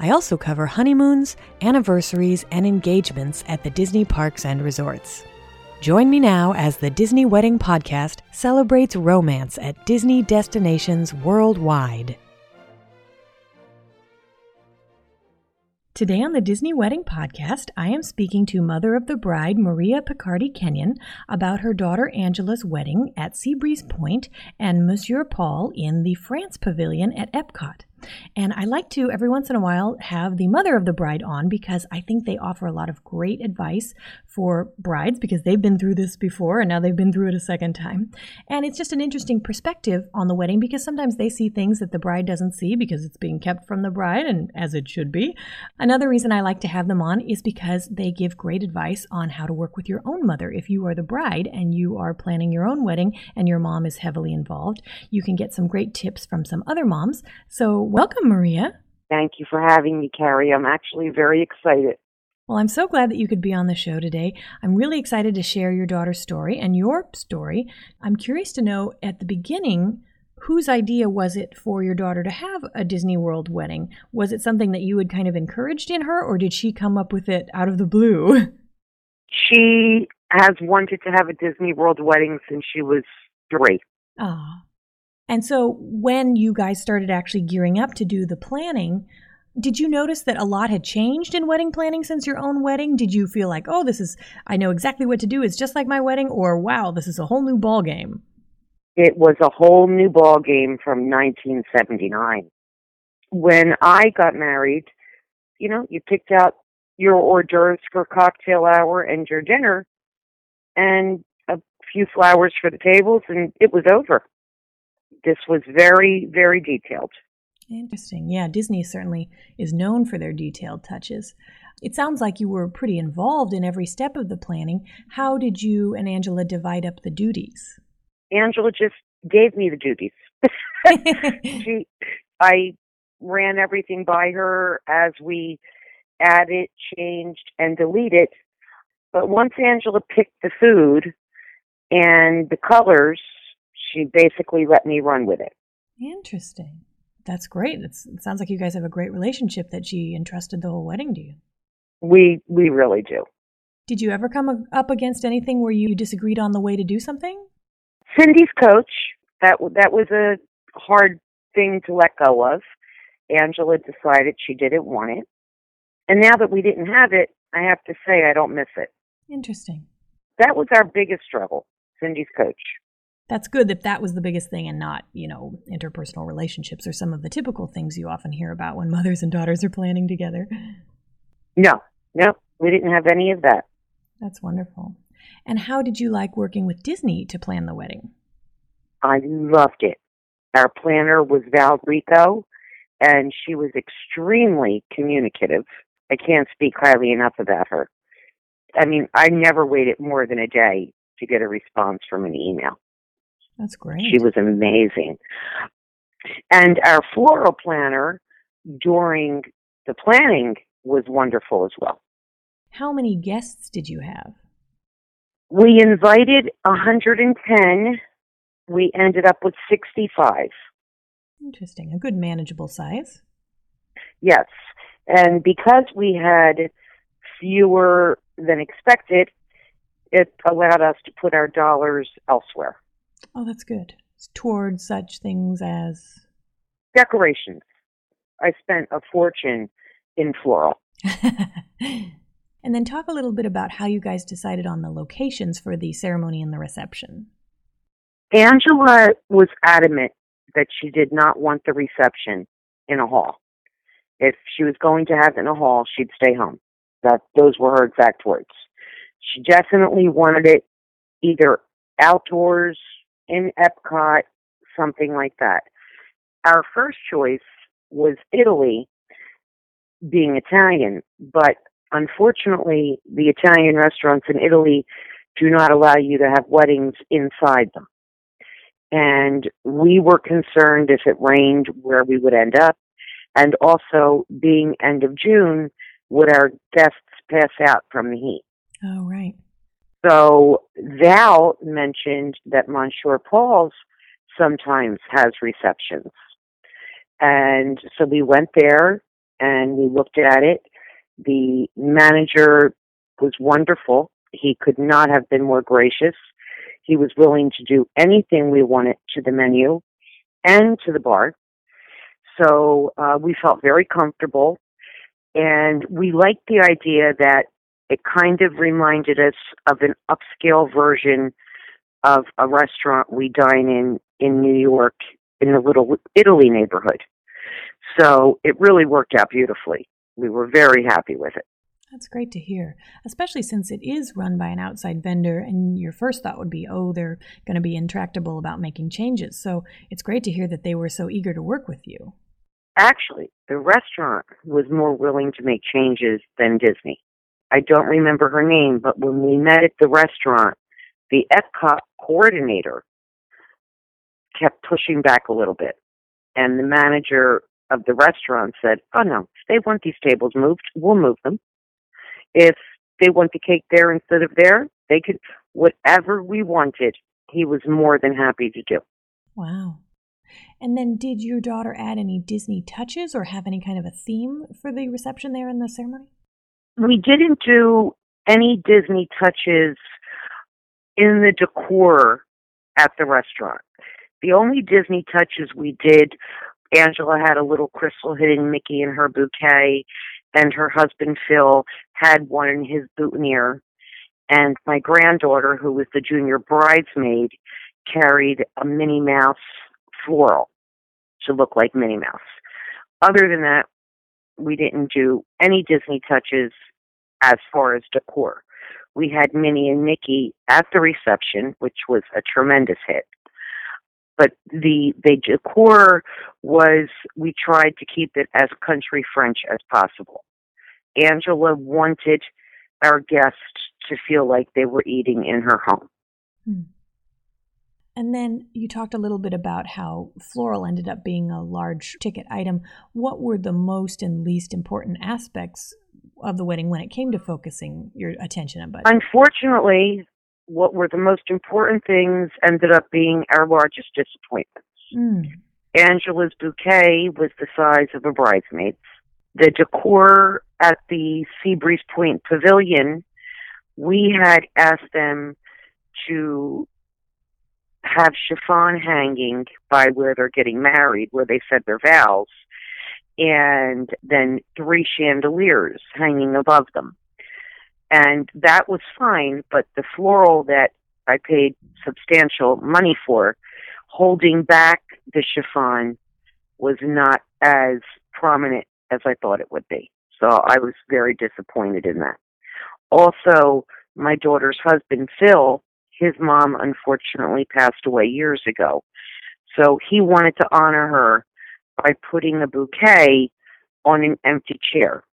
I also cover honeymoons, anniversaries, and engagements at the Disney parks and resorts. Join me now as the Disney Wedding Podcast celebrates romance at Disney destinations worldwide. Today on the Disney Wedding Podcast, I am speaking to mother of the bride, Maria Picardi Kenyon, about her daughter Angela's wedding at Seabreeze Point and Monsieur Paul in the France Pavilion at Epcot. And I like to, every once in a while, have the mother of the bride on because I think they offer a lot of great advice for brides because they've been through this before and now they've been through it a second time. And it's just an interesting perspective on the wedding because sometimes they see things that the bride doesn't see because it's being kept from the bride and as it should be. Another reason I like to have them on is because they give great advice on how to work with your own mother. If you are the bride and you are planning your own wedding and your mom is heavily involved, you can get some great tips from some other moms. So welcome, Maria. Thank you for having me, Carrie. I'm actually very excited. Well, I'm so glad that you could be on the show today. I'm really excited to share your daughter's story and your story. I'm curious to know at the beginning, whose idea was it for your daughter to have a Disney World wedding? Was it something that you had kind of encouraged in her, or did she come up with it out of the blue? She has wanted to have a Disney World wedding since she was three. Ah. And so when you guys started actually gearing up to do the planning, did you notice that a lot had changed in wedding planning since your own wedding? Did you feel like, oh, this is, I know exactly what to do, it's just like my wedding, or wow, this is a whole new ball game? It was a whole new ball game from 1979. When I got married, you know, you picked out your hors d'oeuvres for cocktail hour and your dinner, and a few flowers for the tables, and it was over. This was very, very detailed. Interesting. Yeah, Disney certainly is known for their detailed touches. It sounds like you were pretty involved in every step of the planning. How did you and Angela divide up the duties? Angela just gave me the duties. she, I ran everything by her as we added, changed, and deleted. But once Angela picked the food and the colors, she basically let me run with it. Interesting. That's great. It's, it sounds like you guys have a great relationship that she entrusted the whole wedding to you. We we really do. Did you ever come up against anything where you disagreed on the way to do something? Cindy's coach. That that was a hard thing to let go of. Angela decided she didn't want it, and now that we didn't have it, I have to say I don't miss it. Interesting. That was our biggest struggle. Cindy's coach that's good that that was the biggest thing and not, you know, interpersonal relationships or some of the typical things you often hear about when mothers and daughters are planning together. No, no, we didn't have any of that. That's wonderful. And how did you like working with Disney to plan the wedding? I loved it. Our planner was Val Rico, and she was extremely communicative. I can't speak highly enough about her. I mean, I never waited more than a day to get a response from an email. That's great. She was amazing. And our floral planner during the planning was wonderful as well. How many guests did you have? We invited 110. We ended up with 65. Interesting. A good manageable size. Yes. And because we had fewer than expected, it allowed us to put our dollars elsewhere. Oh, that's good. Towards such things as decorations. I spent a fortune in floral. and then talk a little bit about how you guys decided on the locations for the ceremony and the reception. Angela was adamant that she did not want the reception in a hall. If she was going to have it in a hall, she'd stay home. That those were her exact words. She definitely wanted it either outdoors in Epcot, something like that. Our first choice was Italy, being Italian, but unfortunately, the Italian restaurants in Italy do not allow you to have weddings inside them. And we were concerned if it rained where we would end up. And also, being end of June, would our guests pass out from the heat? Oh, right. So Val mentioned that Monsieur Paul's sometimes has receptions. And so we went there and we looked at it. The manager was wonderful. He could not have been more gracious. He was willing to do anything we wanted to the menu and to the bar. So uh, we felt very comfortable. And we liked the idea that it kind of reminded us of an upscale version of a restaurant we dine in in New York in the Little Italy neighborhood. So it really worked out beautifully. We were very happy with it. That's great to hear, especially since it is run by an outside vendor, and your first thought would be, oh, they're going to be intractable about making changes. So it's great to hear that they were so eager to work with you. Actually, the restaurant was more willing to make changes than Disney. I don't remember her name, but when we met at the restaurant, the Epcot coordinator kept pushing back a little bit. And the manager of the restaurant said, Oh no, if they want these tables moved, we'll move them. If they want the cake there instead of there, they could, whatever we wanted, he was more than happy to do. Wow. And then, did your daughter add any Disney touches or have any kind of a theme for the reception there in the ceremony? We didn't do any Disney touches in the decor at the restaurant. The only Disney touches we did, Angela had a little crystal hidden Mickey in her bouquet, and her husband Phil had one in his boutonniere. And my granddaughter, who was the junior bridesmaid, carried a Minnie Mouse floral to look like Minnie Mouse. Other than that, we didn't do any Disney touches as far as decor. We had Minnie and Mickey at the reception, which was a tremendous hit. But the the decor was we tried to keep it as country French as possible. Angela wanted our guests to feel like they were eating in her home. Hmm. And then you talked a little bit about how floral ended up being a large ticket item. What were the most and least important aspects of the wedding when it came to focusing your attention on budget? Unfortunately, what were the most important things ended up being our largest disappointments. Mm. Angela's bouquet was the size of a bridesmaid's. The decor at the Seabreeze Point Pavilion, we had asked them to have chiffon hanging by where they're getting married, where they said their vows, and then three chandeliers hanging above them. And that was fine, but the floral that I paid substantial money for, holding back the chiffon, was not as prominent as I thought it would be. So I was very disappointed in that. Also, my daughter's husband, Phil, his mom unfortunately passed away years ago. So he wanted to honor her by putting a bouquet on an empty chair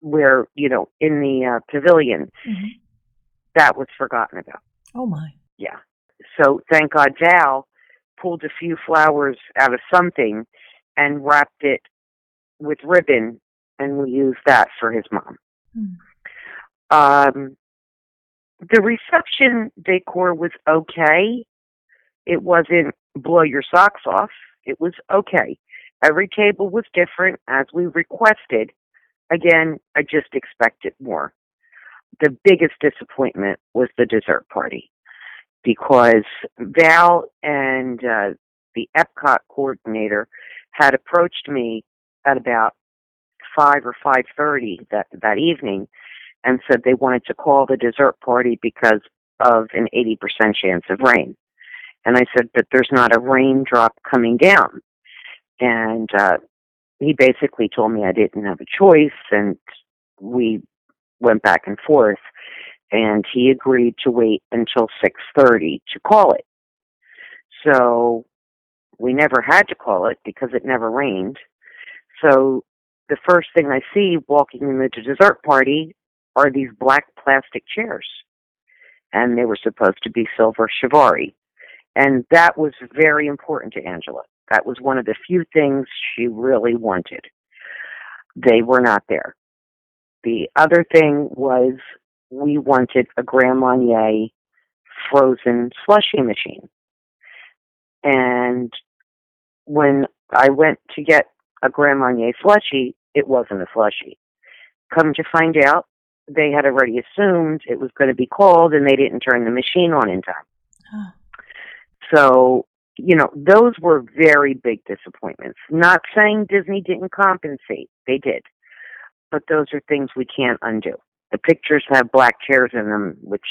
where, you know, in the uh, pavilion. Mm-hmm. That was forgotten about. Oh my. Yeah. So thank God Val pulled a few flowers out of something and wrapped it with ribbon and we used that for his mom. Mm. Um, the reception decor was okay. It wasn't blow your socks off. It was okay. Every table was different as we requested. Again, I just expected more. The biggest disappointment was the dessert party because Val and uh, the Epcot coordinator had approached me at about five or five thirty that that evening, and said they wanted to call the dessert party because of an eighty percent chance of rain. And I said, but there's not a raindrop coming down. And uh, he basically told me I didn't have a choice, and we went back and forth. And he agreed to wait until six thirty to call it. So we never had to call it because it never rained. So the first thing I see walking in the dessert party are these black plastic chairs. And they were supposed to be silver Chiavari. And that was very important to Angela. That was one of the few things she really wanted. They were not there. The other thing was we wanted a Grand Marnier frozen slushy machine. And when I went to get a Grand Marnier slushy, it wasn't a slushy. Come to find out, they had already assumed it was going to be cold and they didn't turn the machine on in time. Huh. So, you know, those were very big disappointments. Not saying Disney didn't compensate, they did. But those are things we can't undo. The pictures have black chairs in them, which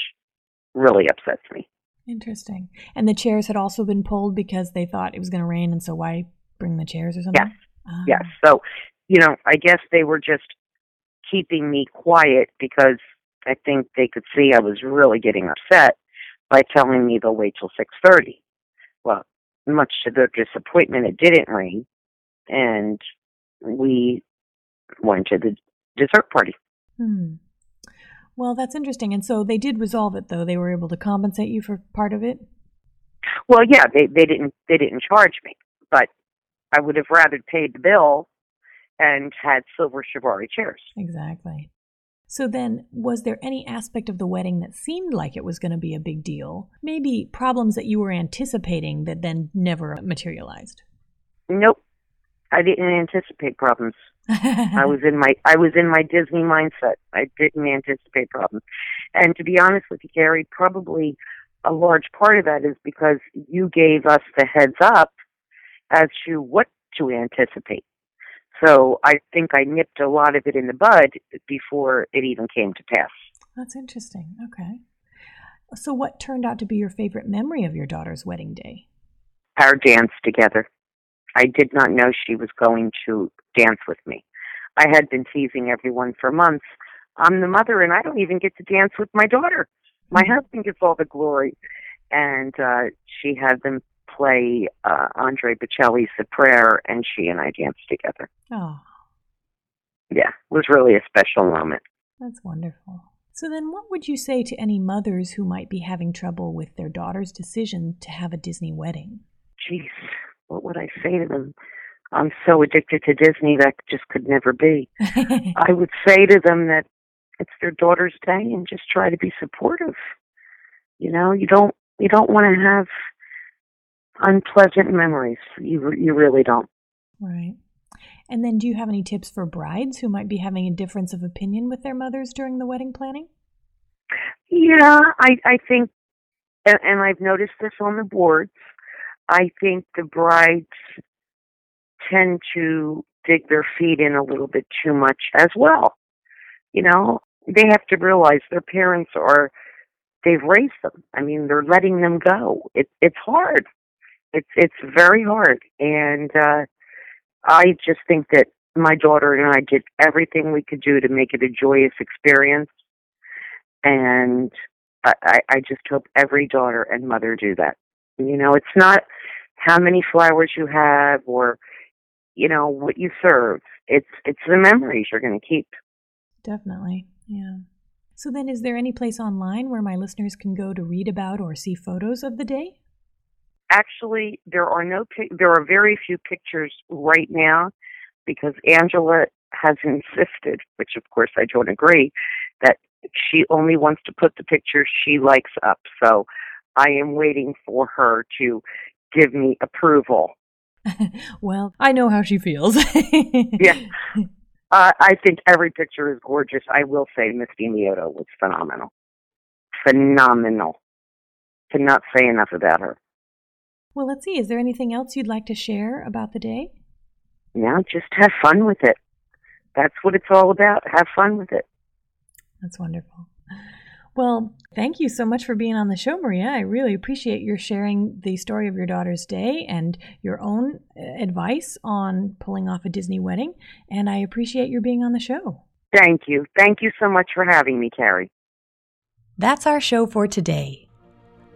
really upsets me. Interesting. And the chairs had also been pulled because they thought it was going to rain, and so why bring the chairs or something? Yes. Ah. Yes. So, you know, I guess they were just keeping me quiet because I think they could see I was really getting upset by telling me they'll wait till six thirty. Well, much to their disappointment, it didn't rain, and we went to the dessert party. Hmm. Well, that's interesting. And so they did resolve it, though. They were able to compensate you for part of it. Well, yeah, they they didn't they didn't charge me, but I would have rather paid the bill and had silver Chiavari chairs. Exactly. So then, was there any aspect of the wedding that seemed like it was going to be a big deal? Maybe problems that you were anticipating that then never materialized? Nope. I didn't anticipate problems. I was in my I was in my Disney mindset. I didn't anticipate problems. And to be honest with you, Carrie, probably a large part of that is because you gave us the heads up as to what to anticipate. So I think I nipped a lot of it in the bud before it even came to pass. That's interesting. Okay. So what turned out to be your favorite memory of your daughter's wedding day? Our dance together. I did not know she was going to dance with me. I had been teasing everyone for months. I'm the mother and I don't even get to dance with my daughter. My mm-hmm. husband gets all the glory. And uh she had them play uh Andre Bocelli's The Prayer and she and I danced together. Oh. Yeah, it was really a special moment. That's wonderful. So then what would you say to any mothers who might be having trouble with their daughter's decision to have a Disney wedding? Jeez, what would I say to them? I'm so addicted to Disney that just could never be. I would say to them that it's their daughter's day and just try to be supportive. You know, you don't you don't want to have unpleasant memories. You you really don't. Right. And then do you have any tips for brides who might be having a difference of opinion with their mothers during the wedding planning? Yeah, I I think and, and I've noticed this on the boards I think the brides tend to dig their feet in a little bit too much as well. You know, they have to realize their parents are they've raised them. I mean, they're letting them go. It it's hard. It's it's very hard. And uh I just think that my daughter and I did everything we could do to make it a joyous experience. And I, I just hope every daughter and mother do that. You know, it's not how many flowers you have or you know what you serve. It's it's the memories you're going to keep. Definitely. Yeah. So then is there any place online where my listeners can go to read about or see photos of the day? Actually, there are no there are very few pictures right now because Angela has insisted, which of course I don't agree, that she only wants to put the pictures she likes up. So I am waiting for her to give me approval. well, I know how she feels. yeah. Uh, I think every picture is gorgeous. I will say Misty Mioto was phenomenal. Phenomenal. Cannot say enough about her. Well, let's see. Is there anything else you'd like to share about the day? Yeah, just have fun with it. that's what it's all about. Have fun with it. That's wonderful. Well, thank you so much for being on the show, Maria. I really appreciate your sharing the story of your daughter's day and your own uh, advice on pulling off a Disney wedding. And I appreciate your being on the show. Thank you. Thank you so much for having me, Carrie. That's our show for today.